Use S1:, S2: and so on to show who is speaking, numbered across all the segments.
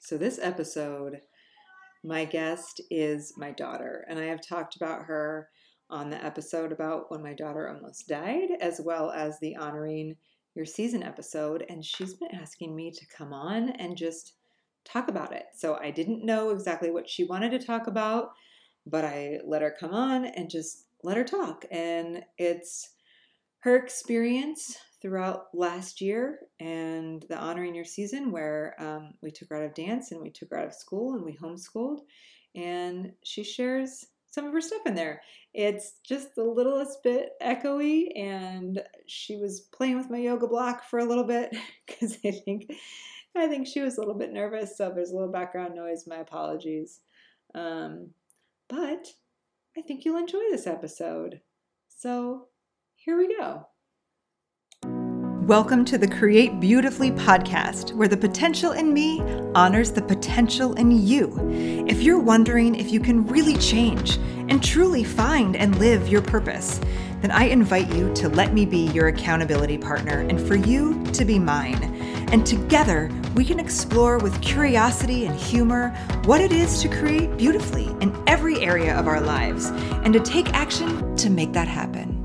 S1: So, this episode, my guest is my daughter, and I have talked about her on the episode about when my daughter almost died, as well as the honoring your season episode. And she's been asking me to come on and just talk about it. So, I didn't know exactly what she wanted to talk about, but I let her come on and just let her talk. And it's her experience throughout last year and the honoring your season where um, we took her out of dance and we took her out of school and we homeschooled and she shares some of her stuff in there. It's just the littlest bit echoey and she was playing with my yoga block for a little bit because i think i think she was a little bit nervous so there's a little background noise my apologies. Um, but i think you'll enjoy this episode. So here we go Welcome to the Create Beautifully podcast, where the potential in me honors the potential in you. If you're wondering if you can really change and truly find and live your purpose, then I invite you to let me be your accountability partner and for you to be mine. And together, we can explore with curiosity and humor what it is to create beautifully in every area of our lives and to take action to make that happen.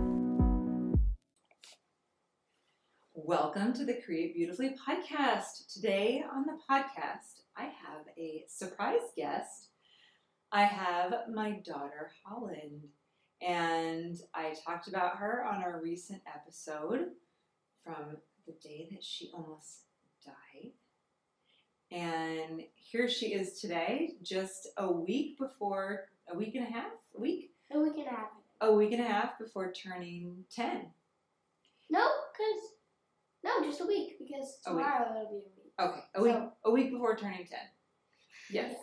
S1: Welcome to the Create Beautifully podcast. Today on the podcast, I have a surprise guest. I have my daughter, Holland, and I talked about her on our recent episode from the day that she almost died. And here she is today, just a week before, a week and a half, a week?
S2: A week and a half.
S1: A week and a half before turning 10.
S2: No, because no, just a week because tomorrow it'll be a week.
S1: Okay, a week
S2: So-
S1: a week before turning ten. Yes.
S2: Yeah.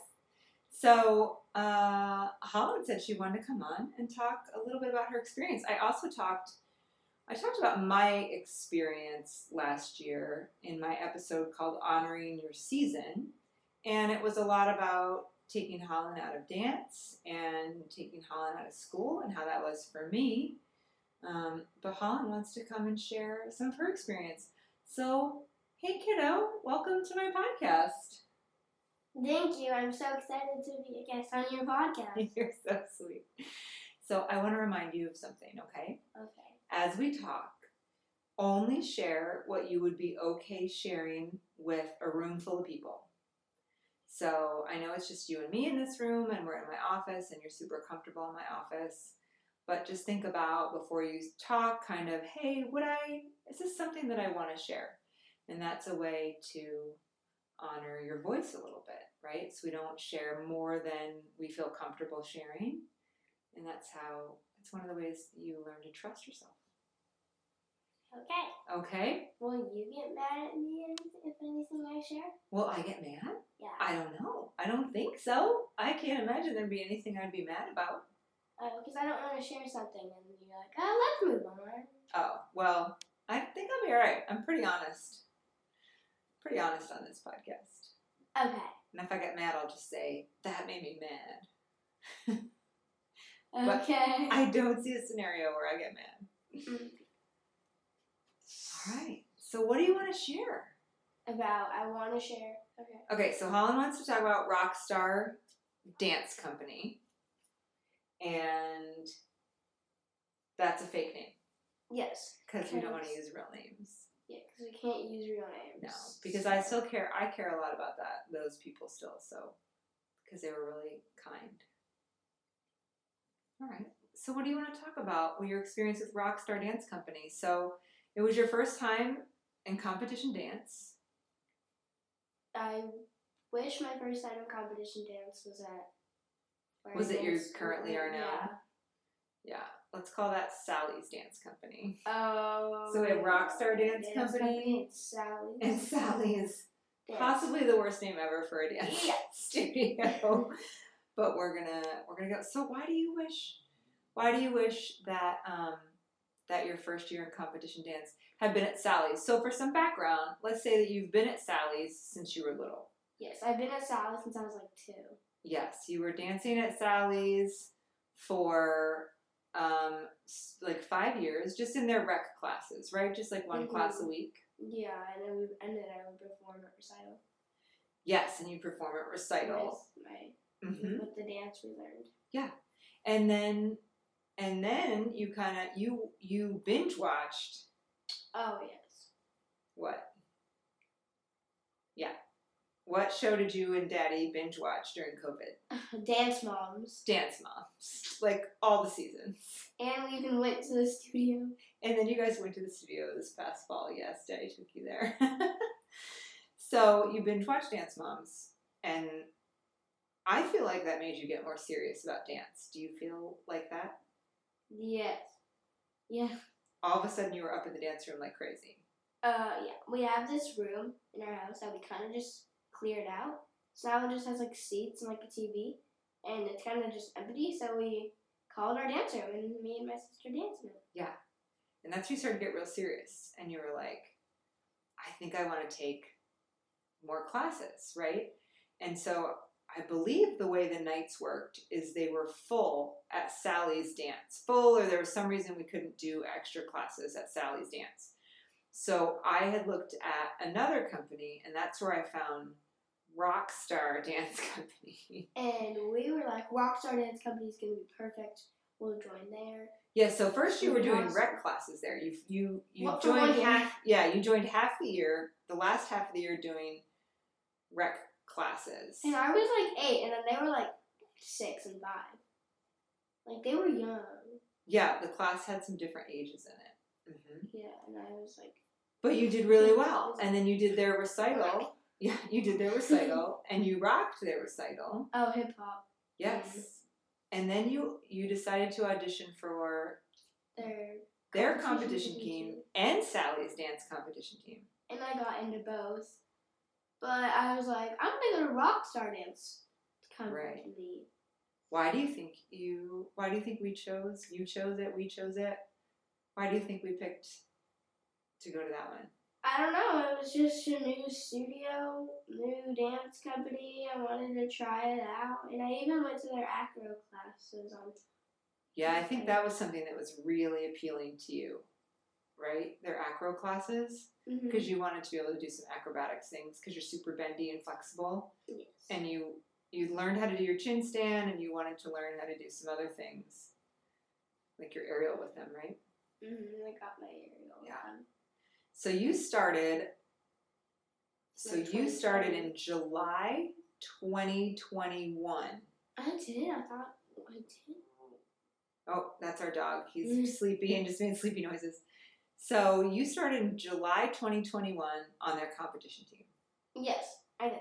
S1: So uh, Holland said she wanted to come on and talk a little bit about her experience. I also talked. I talked about my experience last year in my episode called "Honoring Your Season," and it was a lot about taking Holland out of dance and taking Holland out of school and how that was for me. Um, but Holland wants to come and share some of her experience. So, hey kiddo, welcome to my podcast.
S2: Thank you. I'm so excited to be a guest on your podcast.
S1: You're so sweet. So, I want to remind you of something, okay?
S2: Okay.
S1: As we talk, only share what you would be okay sharing with a room full of people. So, I know it's just you and me in this room, and we're in my office, and you're super comfortable in my office. But just think about before you talk, kind of, hey, would I, is this something that I want to share? And that's a way to honor your voice a little bit, right? So we don't share more than we feel comfortable sharing. And that's how, it's one of the ways you learn to trust yourself.
S2: Okay.
S1: Okay?
S2: Will you get mad at me if anything I share?
S1: Will I get mad?
S2: Yeah.
S1: I don't know. I don't think so. I can't imagine there'd be anything I'd be mad about.
S2: Oh, because I don't want to share something and you're like, oh, let's move on.
S1: Oh, well, I think I'll be alright. I'm pretty honest. Pretty honest on this podcast.
S2: Okay.
S1: And if I get mad, I'll just say, that made me mad. But
S2: Okay.
S1: I don't see a scenario where I get mad.
S2: Mm.
S1: All right. So, what do you want to share?
S2: About, I want to share. Okay.
S1: Okay, so Holland wants to talk about Rockstar Dance Company. And that's a fake name
S2: Yes.
S1: because we don't want to use real names.
S2: Yeah, because we can't use real names.
S1: No, because I still care. I care a lot about that. Those people still. So, because they were really kind. All right. So, what do you want to talk about? Well, your experience with Rockstar Dance Company. So, it was your first time in competition dance.
S2: I wish my first time in competition dance was at.
S1: Was it you
S2: danced
S1: currently are now?
S2: Yeah.
S1: Yeah. Let's call that Sally's Dance Company.
S2: Oh.
S1: So we have Rockstar Dance Company
S2: and Sally.
S1: And Sally's
S2: Dance.
S1: possibly the worst name ever for a dance
S2: Yes.
S1: studio. but we're gonna we're gonna go. So why do you wish why do you wish that um that your first year in competition dance had been at Sally's? So for some background, let's say that you've been at Sally's since you were little.
S2: Yes, I've been at Sally's since I was like two.
S1: Yes, you were dancing at Sally's for um like five years, just in their rec classes, right? Just like one
S2: Mhm.
S1: class a week.
S2: Yeah, and then we and then I would perform at recital.
S1: Yes, and you perform at recital.
S2: with my
S1: hmm
S2: with the dance we learned.
S1: Yeah, and then, and then you kind of you you binge watched
S2: Oh yes.
S1: what? What show did you and Daddy binge watch during COVID?
S2: Dance moms.
S1: Dance Moms, like all the seasons.
S2: And we even went to the studio.
S1: And then you guys went to the studio this past fall. Yes, Daddy took you there. so you binge watched Dance Moms, and I feel like that made you get more serious about dance. Do you feel like that?
S2: Yes. Yeah.
S1: All of a sudden, you were up in the dance room like crazy.
S2: Uh yeah. We have this room in our house that we kinda just cleared out. So now it just has like seats and like a TV. And it's kinda just empty, so we called our dance room and me and my sister danced it. Yeah.
S1: And that's when you started to get real serious, and you were like, I think I want to take more classes, right? And so I believe the way the nights worked is they were full at Sally's dance, full, or there was some reason we couldn't do extra classes at Sally's dance. So I had looked at another company, and that's where I found Rockstar Dance Company.
S2: And we were like, Rockstar Dance Company is gonna be perfect. We'll join there.
S1: Yeah, so first you were doing rec classes there. You you you
S2: What,
S1: joined
S2: year?
S1: half. Yeah, you joined half the year. The last half of the year doing rec classes.
S2: And I was like eight, and then they were like six and five. Like they were young.
S1: Yeah, the class had some different ages in it. hmm
S2: Yeah, and I was like,
S1: But you did really well, and then you did their recital. Yeah, you did their recital, and you rocked their recital.
S2: oh, hip hop.
S1: Yes. And then you you decided to audition for
S2: Their
S1: their
S2: Competition
S1: competition
S2: team.
S1: team and Sally's dance competition team.
S2: and I got into both. But I was like, I'm gonna go to Rockstar Dance Company.
S1: Why do you think you? Why do you think we chose? You chose it. We chose it. Why do you think we picked to go to that one?
S2: I don't know. It was just a new studio, new dance company. I wanted to try it out, and I even went to their acro classes on.
S1: Yeah, I think that was something that was really appealing to you, right? Their acro classes, because you wanted to be able to do some acrobatics things, because you're super bendy and flexible,
S2: Yes.
S1: and you you learned how to do your chin stand, and you wanted to learn how to do some other things, like your aerial with them, right?
S2: hmm I got my aerial.
S1: Yeah.
S2: done.
S1: So you started. So
S2: Like
S1: you started in July 2021.
S2: I did. I thought I did.
S1: Oh, that's our dog. He's
S2: Mm.
S1: sleepy and just made sleepy noises. So you started in July 2021 on their competition team.
S2: Yes, I did.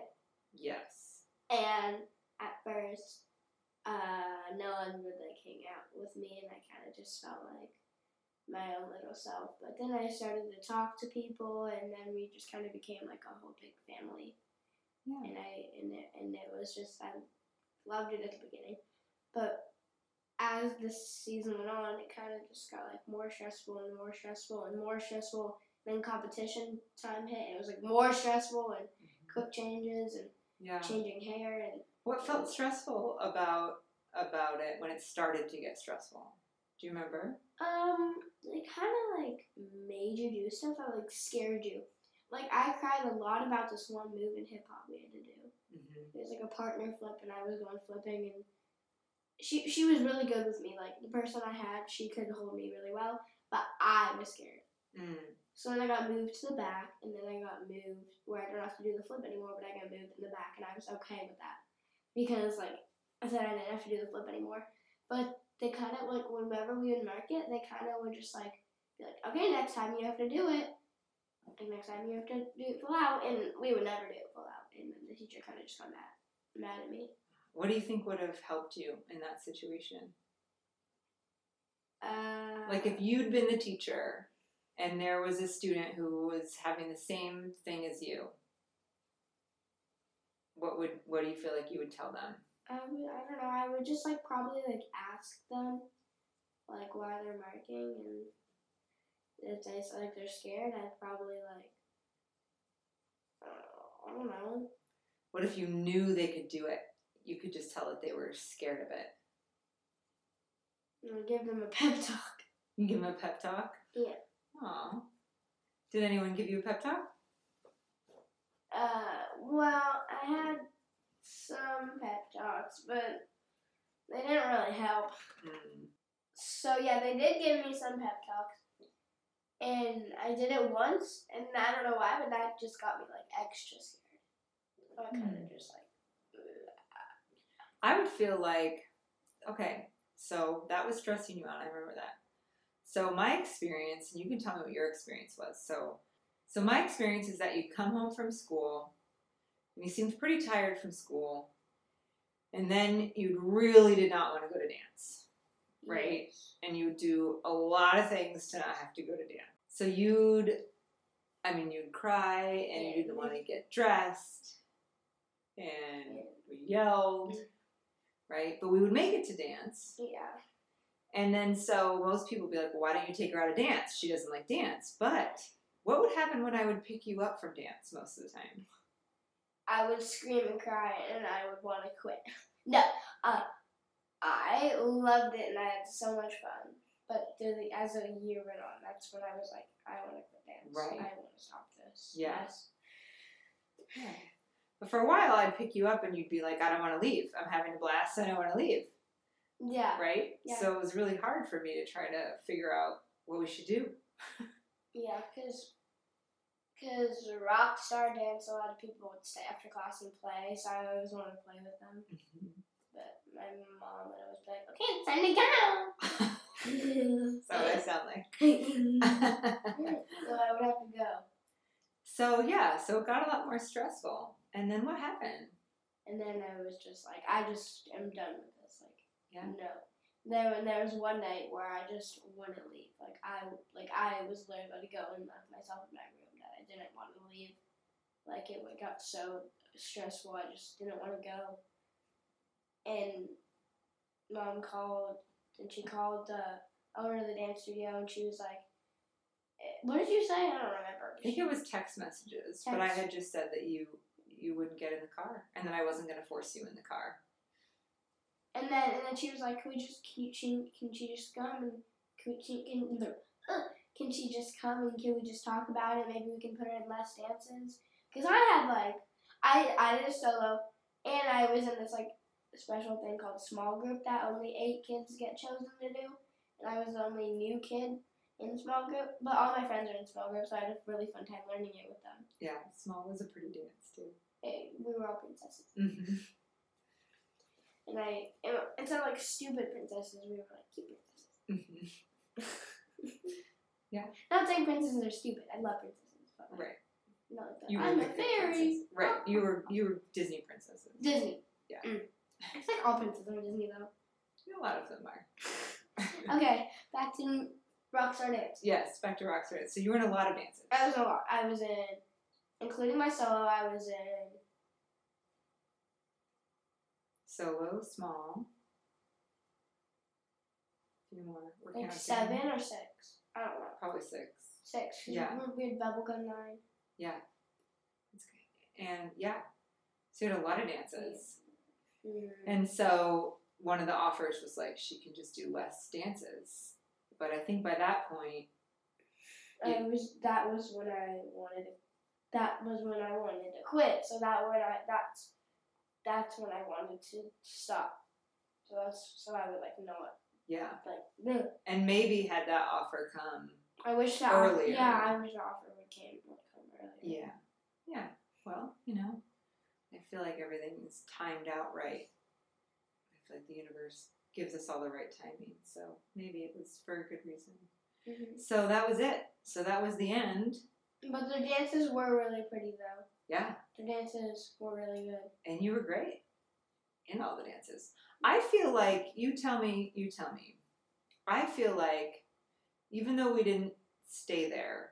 S1: Yes.
S2: And at first, uh, no one would like hang out with me, and I kind of just felt like my own little self. But then I started to talk to people, and then we just kind of became like a whole big family.
S1: Yeah.
S2: And I and it, and it was just I loved it at the beginning, but as the season went on, it kind of just got like more stressful and more stressful and more stressful. Then competition time hit, and it was like more stressful and mm-hmm. quick changes and
S1: Yeah.
S2: changing hair and
S1: What felt stressful about about it when it started to get stressful? Do you remember?
S2: Um, it kind of like made you do stuff that like scared you. Like I cried a lot about this one move in hip hop we had to do.
S1: Mm-hmm.
S2: It was like a partner flip, and I was going flipping, and she she was really good with me. Like the person I had, she could hold me really well, but I was scared.
S1: Mm.
S2: So then I got moved to the back, and then I got moved where I don't have to do the flip anymore, but I got moved in the back, and I was okay with that because like I said, I didn't have to do the flip anymore. But they kind of like whenever we would mark it, they kind of would just like be like, okay, next time you have to do it. Like next time you have to do it full out, and we would never do it full out, and then the teacher kind of just got mad, mad at me.
S1: What do you think would have helped you in that situation?
S2: Uh,
S1: Like if you'd been the teacher and there was a student who was having the same thing as you, what would what do you feel like you would tell them?
S2: I would, I don't know. I would just like probably like ask them like why they're marking, and if they say like they're scared, I'd probably like uh, I don't know.
S1: What if you knew they could do it? You could just tell that they were scared of it.
S2: You know, give them a pep talk.
S1: You give them a pep talk?
S2: Yeah.
S1: Aw. Did anyone give you a pep talk?
S2: Uh, well, I had some pep talks, but they didn't really help.
S1: Mm.
S2: So yeah, they did give me some pep talks, and I did it once, and I don't know why, but that just got me like extra scared. So I kind of just like,
S1: I would feel like, okay, so that was stressing you out. I remember that. So my experience, and you can tell me what your experience was. So, so my experience is that you come home from school, and you seemed pretty tired from school, and then you really did not want to go to dance, right?
S2: yes.
S1: And you would do a lot of things to not have to go to dance. So you'd, I mean, you'd cry, and you didn't want to get dressed, and we yelled, right? But we would make it to dance.
S2: Yeah.
S1: And then so most people would be like, well, why don't you take her out of dance? She doesn't like dance. But what would happen when I would pick you up from dance most of the time?
S2: I would scream and cry, and I would want to quit. No, uh, I loved it, and I had so much fun. But the, as the year went on, that's when I was like, I want to quit dance.
S1: Right.
S2: I want to stop this. Yes.
S1: But for a while, I'd pick you up and you'd be like, I don't want to leave. I'm having a blast. I don't want to leave.
S2: Yeah.
S1: Right?
S2: Yeah.
S1: So it was really hard for me to try to figure out what we should do.
S2: Yeah, because because rock star dance, a lot of people would stay after class and play, so I always wanted to play with them. Mm-hmm. But my mom would always be like, "Okay, it's time to go."
S1: That's what I sound like.
S2: so I would have to go,
S1: so yeah, so it got a lot more stressful. And then what happened?
S2: and then I was just like, "I just am done with this." Like,
S1: Yeah.
S2: no. There, and there was one night where I just wouldn't leave. Like I, like I was literally going to go and lock myself in my room didn't want to leave. Like it got so stressful, I just didn't want to go. And mom called, and she called the owner of the dance studio, and she was like, eh, "What did you say? I don't remember."
S1: I think it was text messages, but I had just said that you you wouldn't get in the car, and that I wasn't going to force you in the car.
S2: And then and then she was like, "Can we just can you, she, can she just come and can we, can, can, uh, can she just come and can we just talk about it? Maybe we can put her in less dances." Because I had like I I did a solo and I was in this like special thing called small group that only eight kids get chosen to do, and I was the only new kid in small group. But all my friends are in small groups, so I had a really fun time learning it with them.
S1: Yeah, small was a pretty dance too.
S2: We were all princesses,
S1: Mm-hmm.
S2: and I and instead of like stupid princesses, we were like cute princesses.
S1: Mm-hmm.
S2: Not saying princesses are stupid. I love princesses, but like,
S1: Right.
S2: not like that.
S1: You were
S2: I'm a fairy.
S1: princess. Right. You were you were Disney princesses.
S2: Disney.
S1: Yeah.
S2: Mm. It's like all princesses are Disney though.
S1: A lot of them are.
S2: Okay, back to Rockstar Dance.
S1: yes, back to Rockstar. So you were in a lot of dances.
S2: I was in a lot. I was in, including my solo. I was in
S1: Solo, small. Few more. We're
S2: like
S1: counting.
S2: seven or six. I don't know.
S1: Probably six.
S2: Six.
S1: Yeah.
S2: We we had bubblegum nine.
S1: Yeah. That's. And yeah. So you had a lot of dances.
S2: Mm.
S1: And so one of the offers was like she can just do less dances. But I think by that point,
S2: I was that was when I wanted to, that was when I wanted to quit. So that when I that's that's when I wanted to stop. So that's so I was like, know what?
S1: Yeah.
S2: Like.
S1: And maybe had that offer come.
S2: I wish that
S1: Earlier.
S2: yeah, I wish the offer would came would come earlier.
S1: Yeah. Yeah. Well, you know, I feel like everything is timed out right. I feel like the universe gives us all the right timing. So maybe it was for a good reason.
S2: Mhm.
S1: So that was it. So that was the end.
S2: But the dances were really pretty though.
S1: Yeah.
S2: The dances were really good.
S1: And you were great in all the dances. I feel like, you tell me, you tell me. I feel like even though we didn't stay there,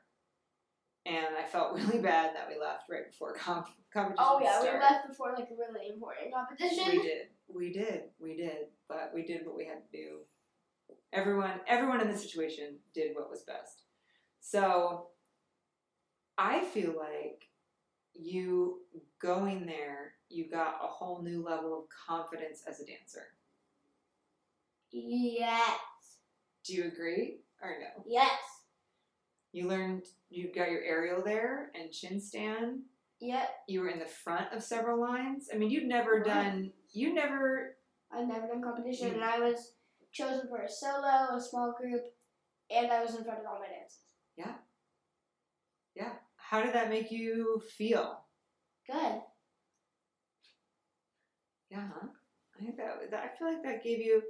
S1: and I felt really bad that we left right before comp- competition
S2: Oh yeah,
S1: started.
S2: we left before like a really important competition.
S1: We did. We did. We did. But we did what we had to do. Everyone everyone in the situation did what was best. So I feel like you going there, you got a whole new level of confidence as a dancer.
S2: Yes.
S1: Do you agree or no?
S2: Yes.
S1: You learned you got your aerial there and chin stand
S2: Yeah,
S1: You were in the front of several lines. I mean, you'd never done. You never.
S2: I've never done competition,
S1: Mm.
S2: and I was chosen for a solo, a small group, and I was in front of all my dances.
S1: Yeah. Yeah. How did that make you feel?
S2: Good.
S1: Yeah. I think that, that. I feel like that gave you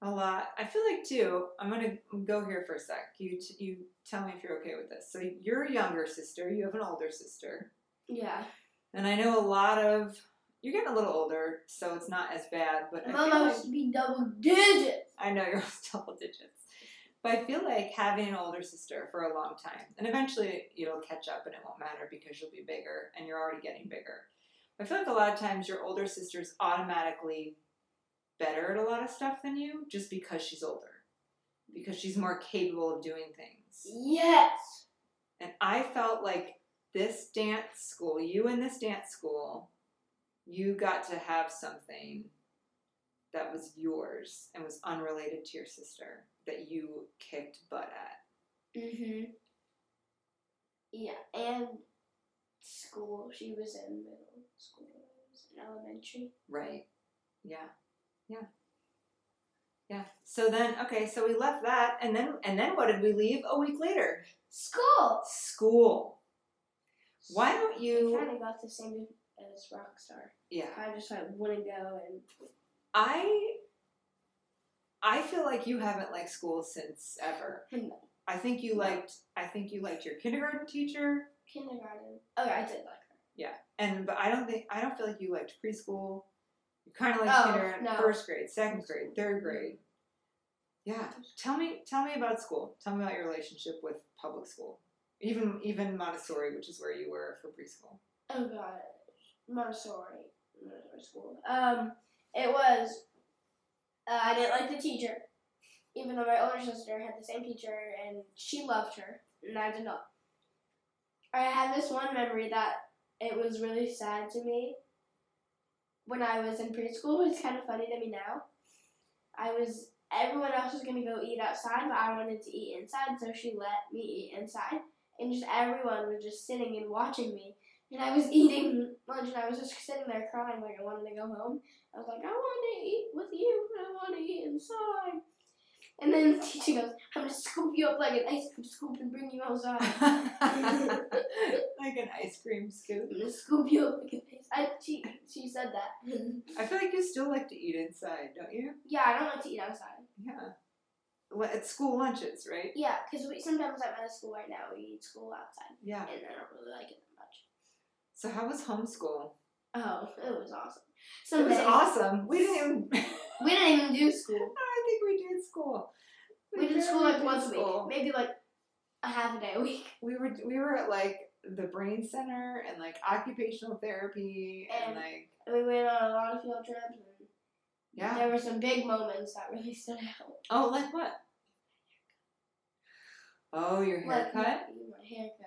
S1: a lot. I feel like too. I'm gonna go here for a sec. You t- you tell me if you're okay with this. So you're a younger sister. You have an older sister.
S2: Yeah.
S1: And I know a lot of you're getting a little older, so it's not as bad. But I
S2: I'm
S1: feel like,
S2: almost be double digits.
S1: I know you're almost double digits. But I feel like having an older sister for a long time, and eventually it'll catch up and it won't matter because you'll be bigger and you're already getting bigger. I feel like a lot of times your older sister's automatically better at a lot of stuff than you just because she's older, because she's more capable of doing things.
S2: Yes.
S1: And I felt like this dance school, you in this dance school, you got to have something that was yours and was unrelated to your sister that you kicked butt at.
S2: Mhm. Yeah, and school. She was in middle school. I was in elementary.
S1: Right. Yeah. Yeah. Yeah. So then okay, so we left that and then and then what did we leave a week later?
S2: School.
S1: School. Why don't
S2: I
S1: you
S2: kind of got the same as Rockstar.
S1: Yeah.
S2: I just like wouldn't go and
S1: I I feel like you haven't liked school since ever.
S2: No.
S1: I think you liked I think you liked your kindergarten teacher
S2: kindergarten. Oh, I did like her.
S1: Yeah, and but I don't think I don't feel like you liked preschool. You kind of liked
S2: Oh,
S1: kindergarten,
S2: no.
S1: first grade, second grade, third grade. Yeah. Tell me tell me about school. Tell me about your relationship with public school. Even even Montessori, which is where you were for preschool.
S2: Oh god, Montessori, Montessori school. Um, it was. Uh, I didn't like the teacher, even though my older sister had the same teacher and she loved her, and I did not. I had this one memory that it was really sad to me when I was in preschool, it's kind of funny to me now. I was everyone else was gonna go eat outside, but I wanted to eat inside, so she let me eat inside, and just everyone was just sitting and watching me. And I was eating lunch and I was just sitting there crying like I wanted to go home. I was like, I want to eat with you, but I want to eat inside. And then the teacher goes, I'm going to scoop you up like an ice cream scoop and bring you outside.
S1: like an ice cream scoop.
S2: I'm going to scoop you up like an ice I, she, she said that.
S1: I feel like you still like to eat inside, don't you?
S2: yeah, I don't like to eat outside.
S1: Yeah. Well, At school lunches, right?
S2: Yeah, because we sometimes at my school right now, we eat school outside.
S1: Yeah.
S2: And I don't really like it.
S1: So how was homeschool?
S2: Oh, it was awesome.
S1: It was
S2: days-
S1: awesome. We didn't even.
S2: We didn't even do school.
S1: I think we did school.
S2: We did school like once a week. Maybe like a half a day a week.
S1: We were we were at like the brain center and like occupational therapy and,
S2: And-
S1: like
S2: we went on a lot of field trips. And
S1: yeah.
S2: There were some big moments that really stood out.
S1: Oh, like what? Oh, your
S2: Like
S1: haircut.
S2: my, my haircut.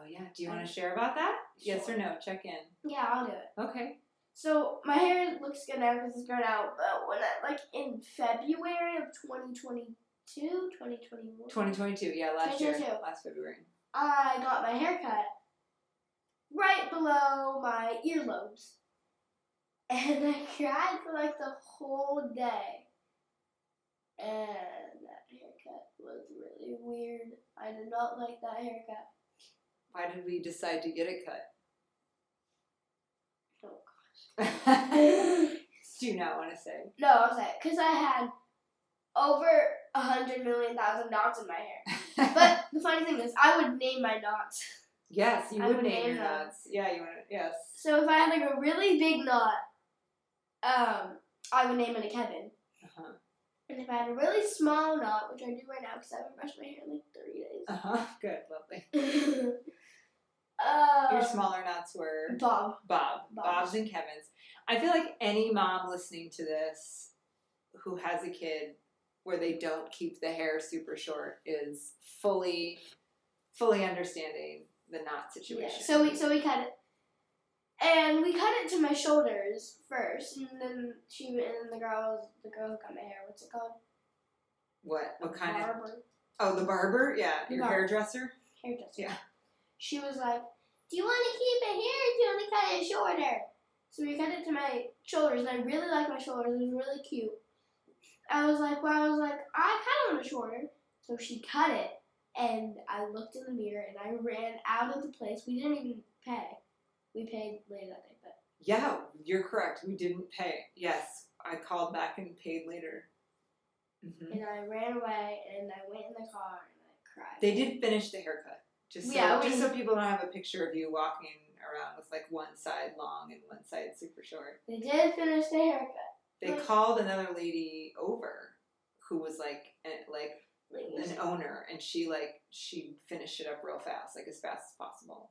S1: Oh yeah. Do you want to share about that? Yes or no? Check in.
S2: Yeah, I'll do it.
S1: Okay.
S2: So my hair looks good now because it's grown out. But when I like in February of 2022, 2021,
S1: 2022. Yeah, last year,
S2: 2022.
S1: last February.
S2: I got my hair cut right below my earlobes. And I cried for like the whole day. And that haircut was really weird. I did not like that haircut.
S1: Why did we decide to get it cut?
S2: Oh gosh.
S1: Do you not want to say?
S2: No, I'll say because I had over a hundred million thousand knots in my hair. But the funny thing is, I would name my knots.
S1: yes, you would
S2: would
S1: name
S2: name
S1: your knots. Yeah, you want to. Yes.
S2: So if I had like a really big knot, um, I would name it a Kevin.
S1: Uh-huh.
S2: And if I had a really small knot, which I do right now because I haven't brushed my hair in like three days.
S1: Uh huh. Good. Lovely.
S2: Uh,
S1: Your smaller knots were
S2: Bob.
S1: Bob.
S2: Bob's.
S1: Bob's and Kevin's. I feel like any mom listening to this who has a kid where they don't keep the hair super short is fully, fully understanding the knot
S2: Yeah.
S1: situation.
S2: So we so we cut it, and we cut it to my shoulders first, and then she and then the girl the girl who cut my hair. What's it called?
S1: what? What kind of?
S2: Barber.
S1: Oh, the barber. Yeah,
S2: The
S1: your
S2: barber.
S1: hairdresser.
S2: hairdresser.
S1: Yeah.
S2: She was like, Do you want to keep it here or do you want to cut it shorter? So we cut it to my shoulders, and I really like my shoulders. It was really cute. I was like, well, I was like, I kind of want it shorter. So she cut it, and I looked in the mirror, and I ran out of the place. We didn't even pay. We paid later that day, but
S1: Yeah, you're correct. We didn't pay. Yes, I called back and paid later. hmm
S2: and I ran away, and I went in the car, and I cried.
S1: They did finish the haircut. Just so,
S2: Yeah,
S1: just so people don't have a picture of you walking around with like one side long and one side super short.
S2: They did finish the haircut.
S1: They called another lady over who was like like an owner, and she like she finished it up real fast, like as fast as possible.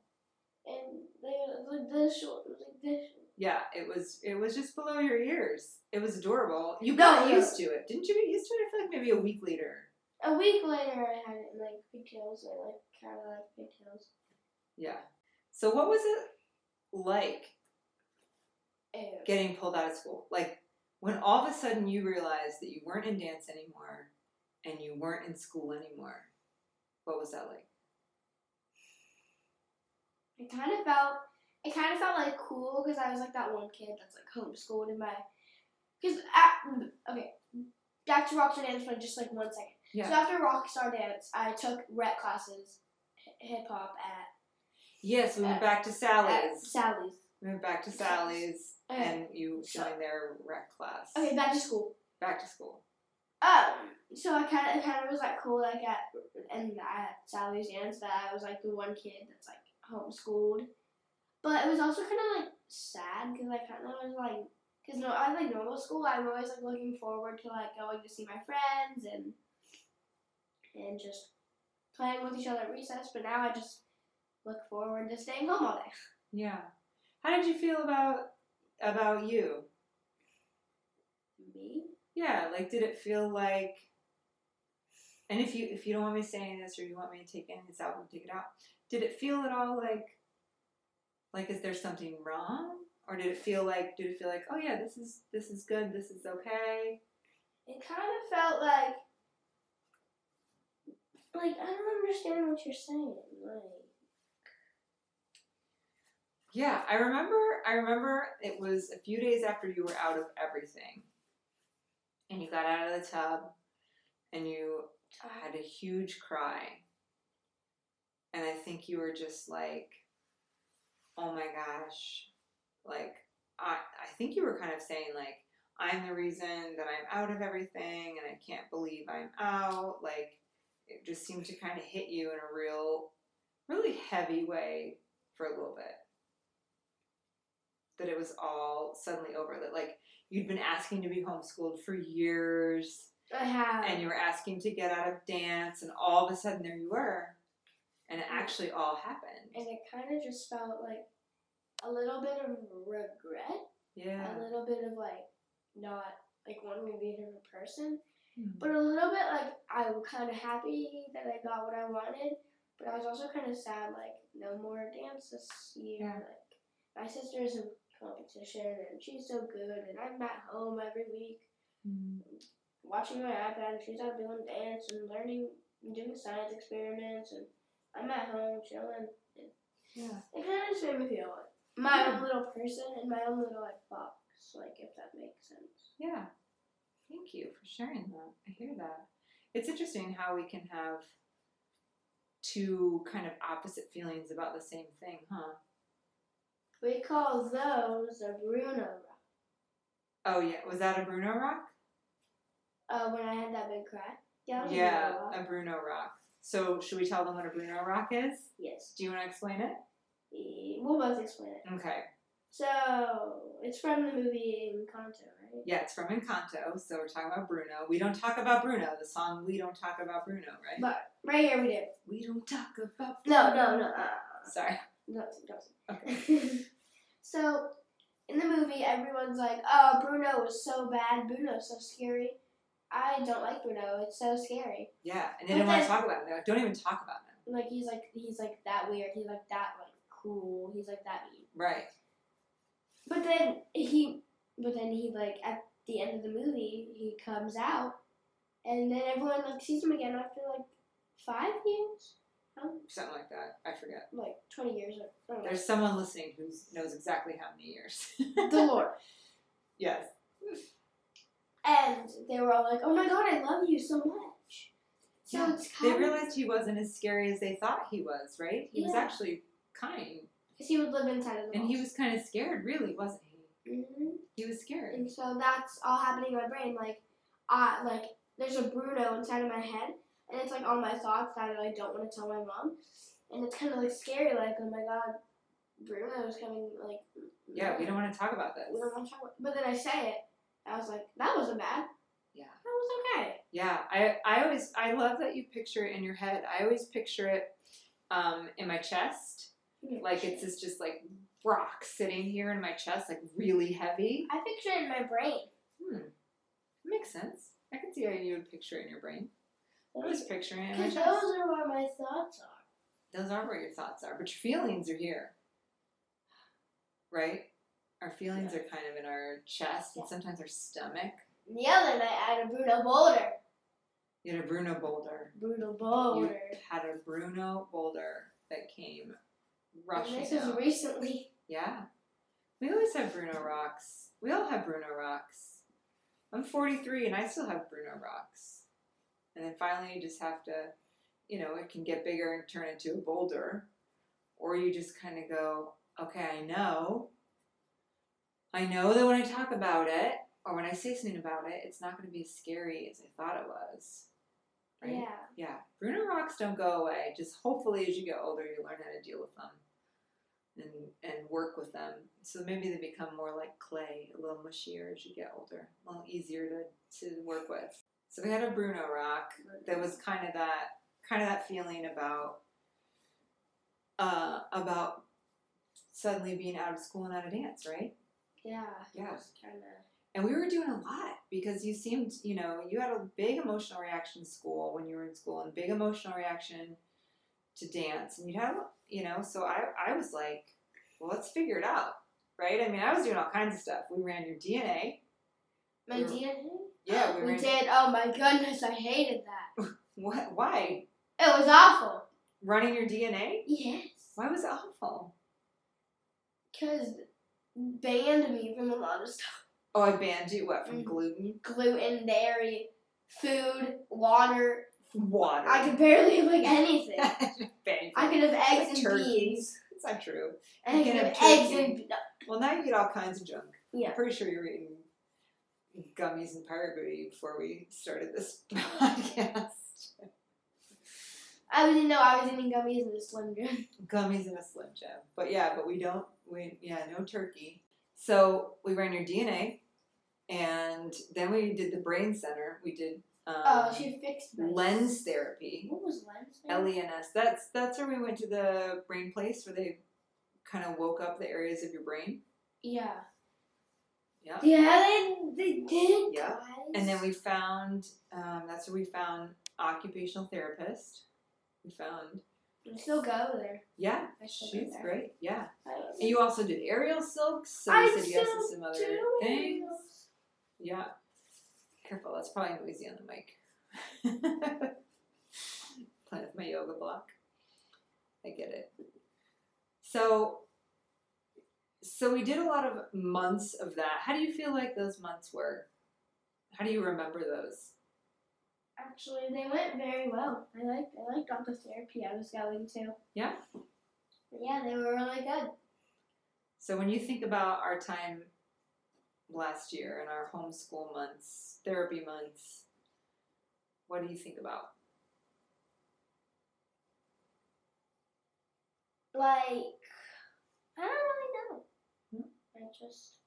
S2: and they like this short. Like this.
S1: Yeah, it was it was just below your ears. It was adorable. You
S2: No,
S1: got used to it, didn't you? Get used to it. I feel like maybe a week later.
S2: A week later, I had it in like pigtails. I like kind of like pigtails.
S1: Yeah. So what was it like
S2: And
S1: getting pulled out of school? Like when all of a sudden you realized that you weren't in dance anymore and you weren't in school anymore. What was that like?
S2: it kind of felt. It kind of felt like cool because I was like that one kid that's like homeschooled in my. Because okay, back to dance for just like one second. So
S1: Yeah.
S2: after rockstar dance, I took rep classes, hip hop at
S1: Yes, we went
S2: At-
S1: back to
S2: at
S1: Sally's.
S2: Sally's.
S1: We went back to Sally's
S2: Okay.
S1: and you joined their rec class.
S2: Okay, back to school.
S1: Back to school.
S2: Um, so I kind of, kind of was like cool, like at and at Sally's dance that I was like the one kid that's like homeschooled, but it was also kind of like sad because I kind of was like, because no, I was like normal school. I'm always like looking forward to like going to see my friends and and just playing with each other at recess. But now I just look forward to staying home all day.
S1: Yeah. How did you feel about about you?
S2: Me?
S1: Yeah, like did it feel like and if you if you don't want me saying this or you want me to take any of this out, we'll take it out. Did it feel at all like like is there something wrong? Or did it feel like did it feel like, oh yeah, this is this is good, this is okay?
S2: It kind of felt like like I don't understand what you're saying. Like.
S1: Yeah, I remember I remember it was a few days after you were out of everything. And you got out of the tub and you had a huge cry. And I think you were just like, oh my gosh. Like, I, I think you were kind of saying, like, I'm the reason that I'm out of everything and I can't believe I'm out. Like, it just seemed to kind of hit you in a real, really heavy way for a little bit. That it was all suddenly over. That, like, you'd been asking to be homeschooled for years
S2: I have.
S1: and you were asking to get out of dance, and all of a sudden there you were, and it mm. actually all happened.
S2: and it kind of just felt like a little bit of regret,
S1: Yeah.
S2: a little bit of like not like wanting to be a different person. But a little bit like I was kind of happy that I got what I wanted, but I was also kind of sad like no more dance this year.
S1: Yeah.
S2: Like my sister's in competition and she's so good, and I'm at home every week
S1: Mm.
S2: watching my iPad, and she's out doing dance and learning, and doing science experiments, and I'm at home chilling.
S1: Yeah.
S2: It kind of just made me feel like my
S1: Yeah.
S2: own little person in my own little like box, like if that makes sense.
S1: Yeah. Thank you for sharing that. I hear that. It's interesting how we can have two kind of opposite feelings about the same thing, huh?
S2: We call those a Bruno rock.
S1: Oh yeah, was that a Bruno rock?
S2: Uh, when I had that big cry. Yeah. That was a
S1: Yeah,
S2: Bruno
S1: a Bruno rock. So should we tell them what a Bruno rock is?
S2: Yes.
S1: Do you want to explain it?
S2: We'll both explain it.
S1: Okay.
S2: So it's from the movie Encanto, right?
S1: Yeah, it's from Encanto, so we're talking about Bruno. We don't talk about Bruno, the song We Don't Talk About Bruno, right?
S2: But right here we do.
S1: we don't talk about Bruno.
S2: No, no, no. Uh,
S1: Sorry.
S2: no, don't.
S1: Okay.
S2: so in the movie, everyone's like, "Oh, Bruno was so bad. Bruno's so scary." I don't like Bruno. It's so scary.
S1: Yeah, and they
S2: But
S1: didn't want to talk about it. They're like, don't even talk about it.
S2: Like he's like he's like that weird. He's like that like cool. He's like that mean.
S1: Right.
S2: But then he, but then he like at the end of the movie he comes out, and then everyone like sees him again after like five years. Um,
S1: Something like that. I forget.
S2: like 20 years. Or.
S1: There's someone listening who knows exactly how many years.
S2: the Lord.
S1: yes.
S2: And they were all like, "Oh my God, I love you so much." So
S1: Yeah,
S2: it's
S1: They
S2: kind of
S1: realized he wasn't as scary as they thought he was, right? He was actually kind.
S2: He would live inside of the
S1: And he was kind of scared, really, wasn't he?
S2: hmm
S1: He was scared.
S2: And so that's all happening in my brain. Like, I like there's a Bruno inside of my head, and it's like all my thoughts that I like, don't want to tell my mom, and it's kind of like scary. Like, oh my God, Bruno is coming. Like,
S1: Yeah, we don't want to talk about this.
S2: we don't want to talk. About, but then I say it. I was like, that wasn't bad.
S1: Yeah.
S2: That was okay.
S1: Yeah, I, I always I love that you picture it in your head. I always picture it um, in my chest, like it's this just like rock sitting here in my chest, like really heavy.
S2: I picture it in my brain.
S1: Hmm, makes sense. I can see how you would picture it in your brain. I was picturing it in my chest.
S2: those are where my thoughts are.
S1: Those are where your thoughts are, but your feelings are here, right? Our feelings are kind of in our chest and sometimes our stomach.
S2: The other night I had a Bruno boulder.
S1: You had a Bruno boulder.
S2: Bruno
S1: You
S2: boulder.
S1: had a Bruno boulder that came
S2: And this was recently.
S1: Yeah. We always have Bruno rocks. We all have Bruno rocks. I'm 43 and I still have Bruno rocks. And then finally you just have to, you know, it can get bigger and turn into a boulder. Or you just kind of go, okay, I know. I know that when I talk about it or when I say something about it, it's not going to be as scary as I thought it was. Right?
S2: Yeah.
S1: Yeah, Bruno rocks don't go away. Just hopefully, as you get older, you learn how to deal with them and and work with them. So maybe they become more like clay, a little mushier as you get older, a little easier to to work with. So we had a Bruno rock that was kind of that kind of that feeling about uh about suddenly being out of school and out of dance, right?
S2: Yeah.
S1: Yeah.
S2: Kind of.
S1: And we were doing a lot because you seemed, you know, you had a big emotional reaction in school when you were in school and big emotional reaction to dance. And you had, you know, so I, I was like, well, let's figure it out, right? I mean, I was doing all kinds of stuff. We ran your DNA.
S2: My
S1: We-
S2: DNA.
S1: Yeah, we
S2: We did. Oh my goodness, I hated that.
S1: What? Why?
S2: It was awful.
S1: Running your DNA?
S2: Yes.
S1: Why was it awful?
S2: Because banned me from a lot of stuff.
S1: Oh, I banned you. What, from
S2: Mhm.
S1: gluten?
S2: Gluten, dairy, food, water.
S1: Water.
S2: I could barely have like anything. I could have eggs and
S1: turkeys.
S2: beans.
S1: It's not true.
S2: And I
S1: You
S2: could
S1: can
S2: have
S1: have
S2: eggs and
S1: Well, now you eat all kinds of junk.
S2: Yeah.
S1: I'm pretty sure you were eating gummies and pirate booty before we started this podcast.
S2: I didn't know I was eating gummies in the Slim Jim.
S1: gummies and a Slim Jim. But yeah, but we don't, we, yeah, no turkey. So we ran your DNA and then we did the brain center. We did um,
S2: oh, she fixed my
S1: lens therapy.
S2: What was lens?
S1: L E N S. That's that's where we went to the brain place where they kind of woke up the areas of your brain.
S2: Yeah.
S1: Yeah.
S2: Yeah, they, they did,
S1: Yeah. And then we found um, that's where we found occupational therapist. We found
S2: I still go there.
S1: yeah,
S2: I still
S1: she's
S2: there.
S1: great. Yeah, and you also did aerial silks. So
S2: I
S1: you said yes to some other
S2: do
S1: things. Yeah, careful. That's probably noisy on the mic. Playing with my yoga block. I get it. So, so we did a lot of months of that. How do you feel like those months were? How do you remember those?
S2: Actually, they went very well. I liked I liked all the therapy I was going to.
S1: Yeah.
S2: Yeah, they were really good.
S1: So when you think about our time last year and our homeschool months, therapy months, what do you think about?
S2: Like, I don't really know.
S1: Hmm.
S2: I just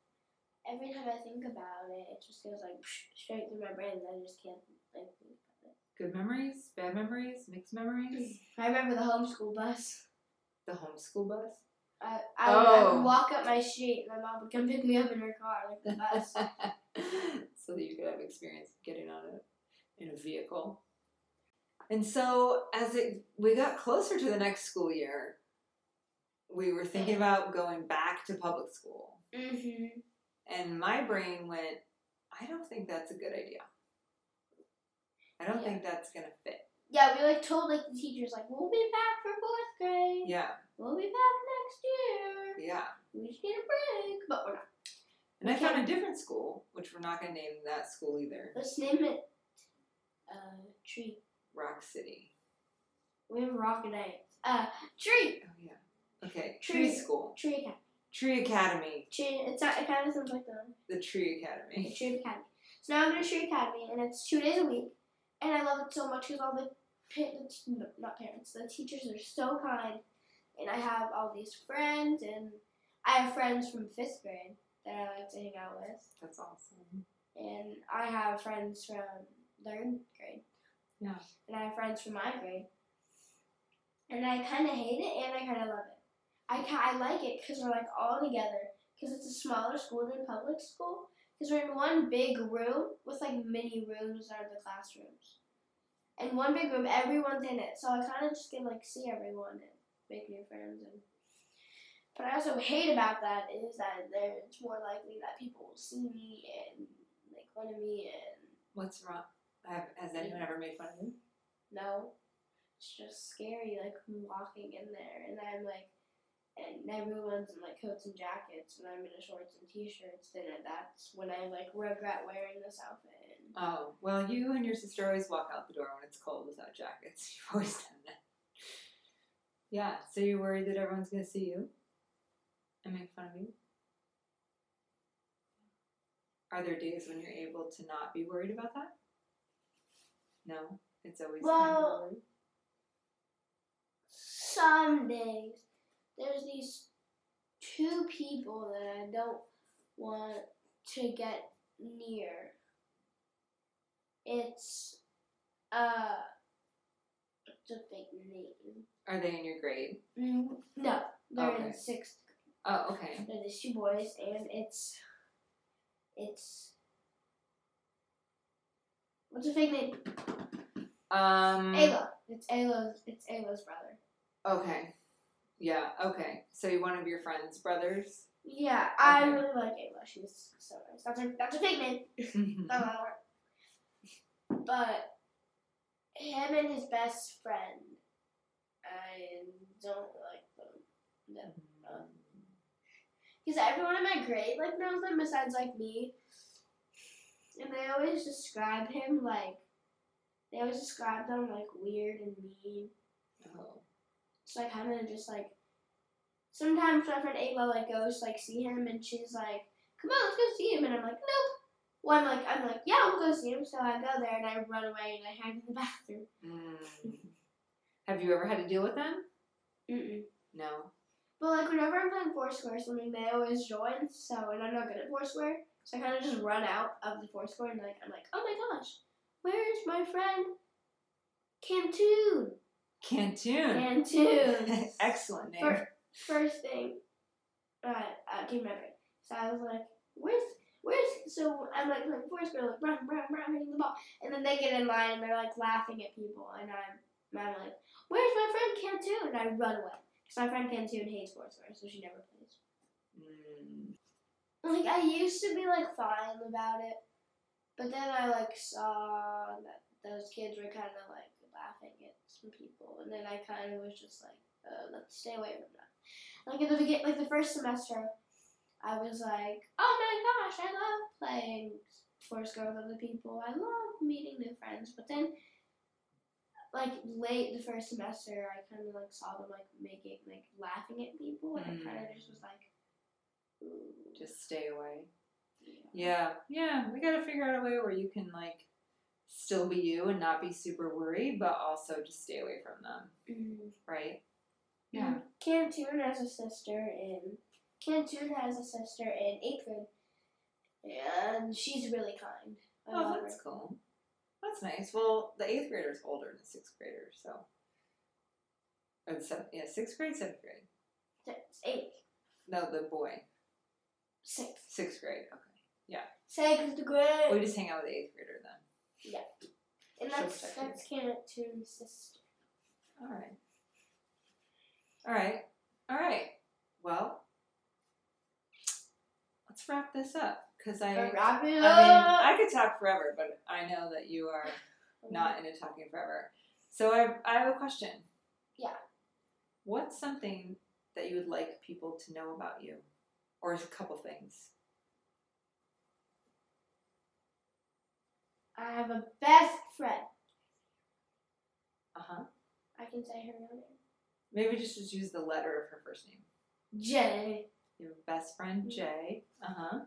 S2: every time I think about it, it just goes like straight through my brain, and I just can't think about
S1: Good memories, bad memories, mixed memories?
S2: I remember the homeschool bus.
S1: The homeschool bus?
S2: I I, would, I
S1: Oh.
S2: would walk up my street, and my mom would come pick me up in her car, like the bus.
S1: so that you could have experience getting on it in a vehicle. And so as it we got closer to the next school year, we were thinking about going back to public school.
S2: hmm
S1: And my brain went, I don't think that's a good idea. I don't
S2: Yeah.
S1: think that's gonna fit.
S2: Yeah, we like told like the teachers like we'll be back for fourth grade.
S1: Yeah,
S2: We'll be back next year.
S1: yeah.
S2: We just need a break, but we're not.
S1: And I found a different school, which we're not to name that school either.
S2: Let's name it uh tree.
S1: Rock City.
S2: We have rocket names. Uh, tree.
S1: Oh yeah. Okay. Tree,
S2: Tree.
S1: School.
S2: Tree Academy.
S1: Tree Academy.
S2: Tree. It's not. It kind of sounds like the
S1: The Tree Academy.
S2: Tree Academy. So now I'm going to Tree Academy, and it's two days a week, and I love it so much because all the parents, no, not parents, the teachers are so kind, and I have all these friends, and I have friends from fifth grade that I like to hang out with,
S1: That's awesome.
S2: and I have friends from third grade.
S1: Yeah.
S2: And I have friends from my grade, and I kind of hate it, and I kind of love it. I I like it because we're like all together because it's a smaller school than public school because we're in one big room with like mini rooms that are the classrooms. And one big room, everyone's in it. So I kind of just can like see everyone and make new friends. And but I also hate about that is that there it's more likely that people will see me and make fun of me and
S1: What's wrong? Have, has anyone ever made fun of you?
S2: no, it's just scary like walking in there and I'm like. And everyone's in like coats and jackets, and I'm in a shorts and t-shirts. Then that's when I like regret wearing this outfit.
S1: Oh, well, you and your sister always walk out the door when it's cold without jackets. You've always done that. Yeah, so you're worried that everyone's to see you and make fun of you? Are there days when you're able to not be worried about that? No, it's always kind of worried.
S2: some days there's these two people that I don't want to get near. It's uh it's a fake name.
S1: Are they in your grade?
S2: Mm, No, they're
S1: Okay.
S2: in sixth.
S1: Oh, okay.
S2: They're these two boys, and it's it's what's a fake name?
S1: Um.
S2: Ayla. It's Ayla's. It's Ayla's brother.
S1: Okay. Yeah. Okay. So you're one of your friends' brothers.
S2: Yeah, I
S1: Okay.
S2: really like Ayla. She's so nice. That's her. That's a fake name. Not gonna work. But him and his best friend, I don't like them. No. Because everyone in my grade like knows them besides like me. And they always describe him like they always describe them like weird and mean.
S1: Oh.
S2: So I kind of just like sometimes my friend Ayla like goes like see him and she's like, "Come on, let's go see him," and I'm like, "Nope." Well, I'm like, I'm like, "Yeah, we'll go see him." So I go there and I run away and I hide in the bathroom.
S1: Mm. Have you ever had to deal with them?
S2: Mm-mm.
S1: No.
S2: But like whenever I'm playing Foursquare something, they always join. So and I'm not good at Foursquare, so I kind of just run out of the Foursquare and like I'm like, "Oh my gosh, where's my friend Cantoon?"
S1: Cantoon.
S2: Cantoon.
S1: Excellent name.
S2: Fir- first thing, uh, uh, came to my brain. So I was like, "Where's, where's?" So I'm like, like Foursquare, like, run, run, run, hitting the ball, and then they get in line and they're like laughing at people, and I'm, and I'm like, "Where's my friend Cantoon?" And I run away because my friend Cantoon hates Foursquare, so she never plays.
S1: Mm.
S2: Like I used to be like fine about it, but then I like saw that those kids were kind of like some people, and then I kind of was just like, uh, let's stay away from that. Like in the begin, like the first semester, I was like, oh my gosh, I love playing Foursquare with other people. I love meeting new friends, but then. Like late the first semester, I kind of like saw them like making like laughing at people, and I kind of just was like, Ooh.
S1: Just stay away.
S2: Yeah.
S1: Yeah. Yeah. We got to figure out a way where you can like still be you and not be super worried, but also just stay away from them.
S2: Mm.
S1: Right. Yeah.
S2: Cantoon has a sister in Cantoon has a sister in eighth grade, and she's really kind. I
S1: Oh, that's
S2: her.
S1: cool. That's nice. Well, the eighth grader is older than the sixth grader, so. Or the seventh, yeah, sixth grade, seventh grade.
S2: Six, eighth,
S1: No, the boy,
S2: sixth,
S1: sixth grade. Okay. Yeah.
S2: sixth grade,
S1: We just hang out with the eighth grader then.
S2: And
S1: she'll
S2: that's
S1: you.
S2: that's Cantoon's sister.
S1: All right. All right. All right. Well, let's wrap this up because I. I mean. I could talk forever, but I know that you are not into talking forever. So I, I have a question.
S2: Yeah.
S1: What's something that you would like people to know about you? Or a couple things.
S2: I have a best friend.
S1: Uh huh.
S2: I can say her real name.
S1: Maybe just just use the letter of her first name.
S2: Jay.
S1: Your best friend, Jay. Uh huh.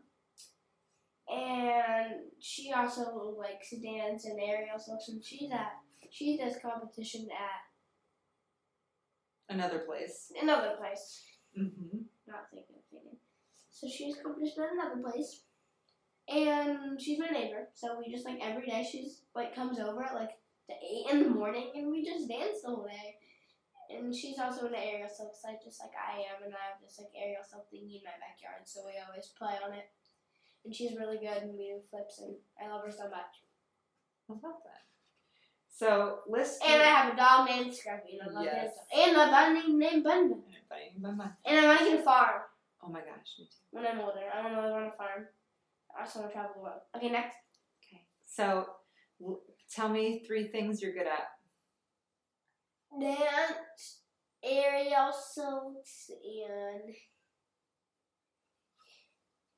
S2: And she also likes to dance and aerial stuff. And she's at she does competition at
S1: Another place.
S2: another place.
S1: Mm-hmm.
S2: Not thinking of thinking. So she's competition at another place. And she's my neighbor. So we just like every day she's like comes over at like the eight in the morning and we just dance the whole day. And she's also into aerial silk site just like I am and I have this like aerial silk thingy in my backyard, so we always play on it. And she's really good and we do flips and I love her so much.
S1: I love that. So list.
S2: And I have a dog named Scruffy and I love
S1: Yes.
S2: him. And my bunny named Bun Bun. And I want to get a farm
S1: Oh my gosh, me too.
S2: when I'm older. I want to live on a farm. I also want to travel the world. Okay, next.
S1: Okay. So w- tell me three things you're good at.
S2: Dance, aerial silks, and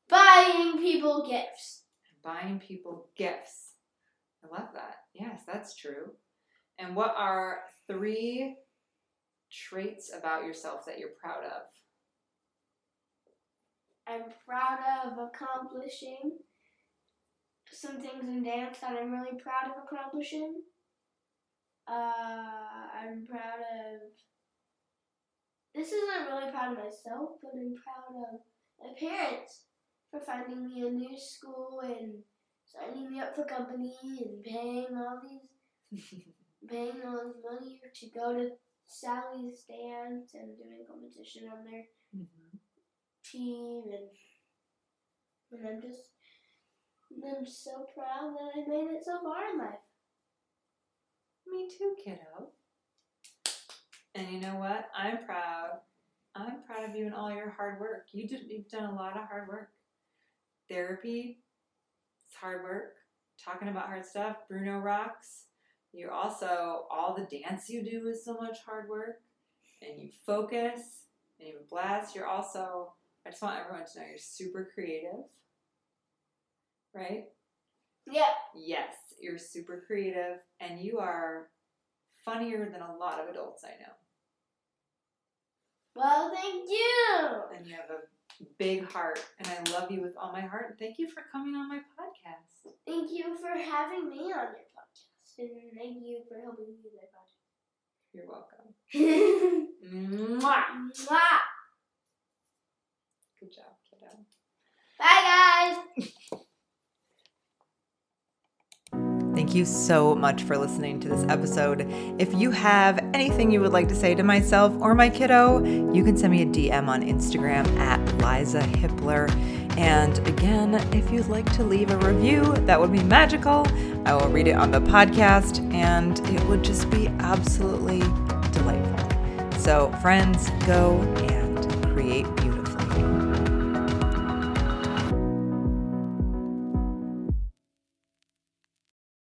S2: buying people gifts.
S1: Buying people gifts. I love that. Yes, that's true. And what are three traits about yourself that you're proud of?
S2: I'm proud of accomplishing. Some things in dance that I'm really proud of accomplishing. Uh, I'm proud of. This isn't really proud of myself, but I'm proud of my parents for finding me a new school and signing me up for company and paying all these paying all this money to go to Sally's dance and doing competition on there. Mm-hmm. 15 and, and I'm just I'm so proud that I made it so far in life.
S1: Me too, kiddo. And you know what? I'm proud. I'm proud of you and all your hard work. You did, you've done a lot of hard work. Therapy, it's hard work. Talking about hard stuff, Bruno rocks. You also, all the dance you do is so much hard work. And you focus and you blast. You're also I just want everyone to know you're super creative. Right?
S2: Yep.
S1: Yes, you're super creative and you are funnier than a lot of adults I know.
S2: Well, thank you.
S1: And you have a big heart and I love you with all my heart. And thank you for coming on my podcast.
S2: Thank you for having me on your podcast, and thank you for helping me with my podcast.
S1: You're welcome. Mwah!
S2: Mwah.
S1: Good job, kiddo.
S2: Bye, guys.
S1: Thank you so much for listening to this episode. If you have anything you would like to say to myself or my kiddo, you can send me a DM on Instagram at Liza Hippler. And again, if you'd like to leave a review, that would be magical. I will read it on the podcast and it would just be absolutely delightful. So, friends, go and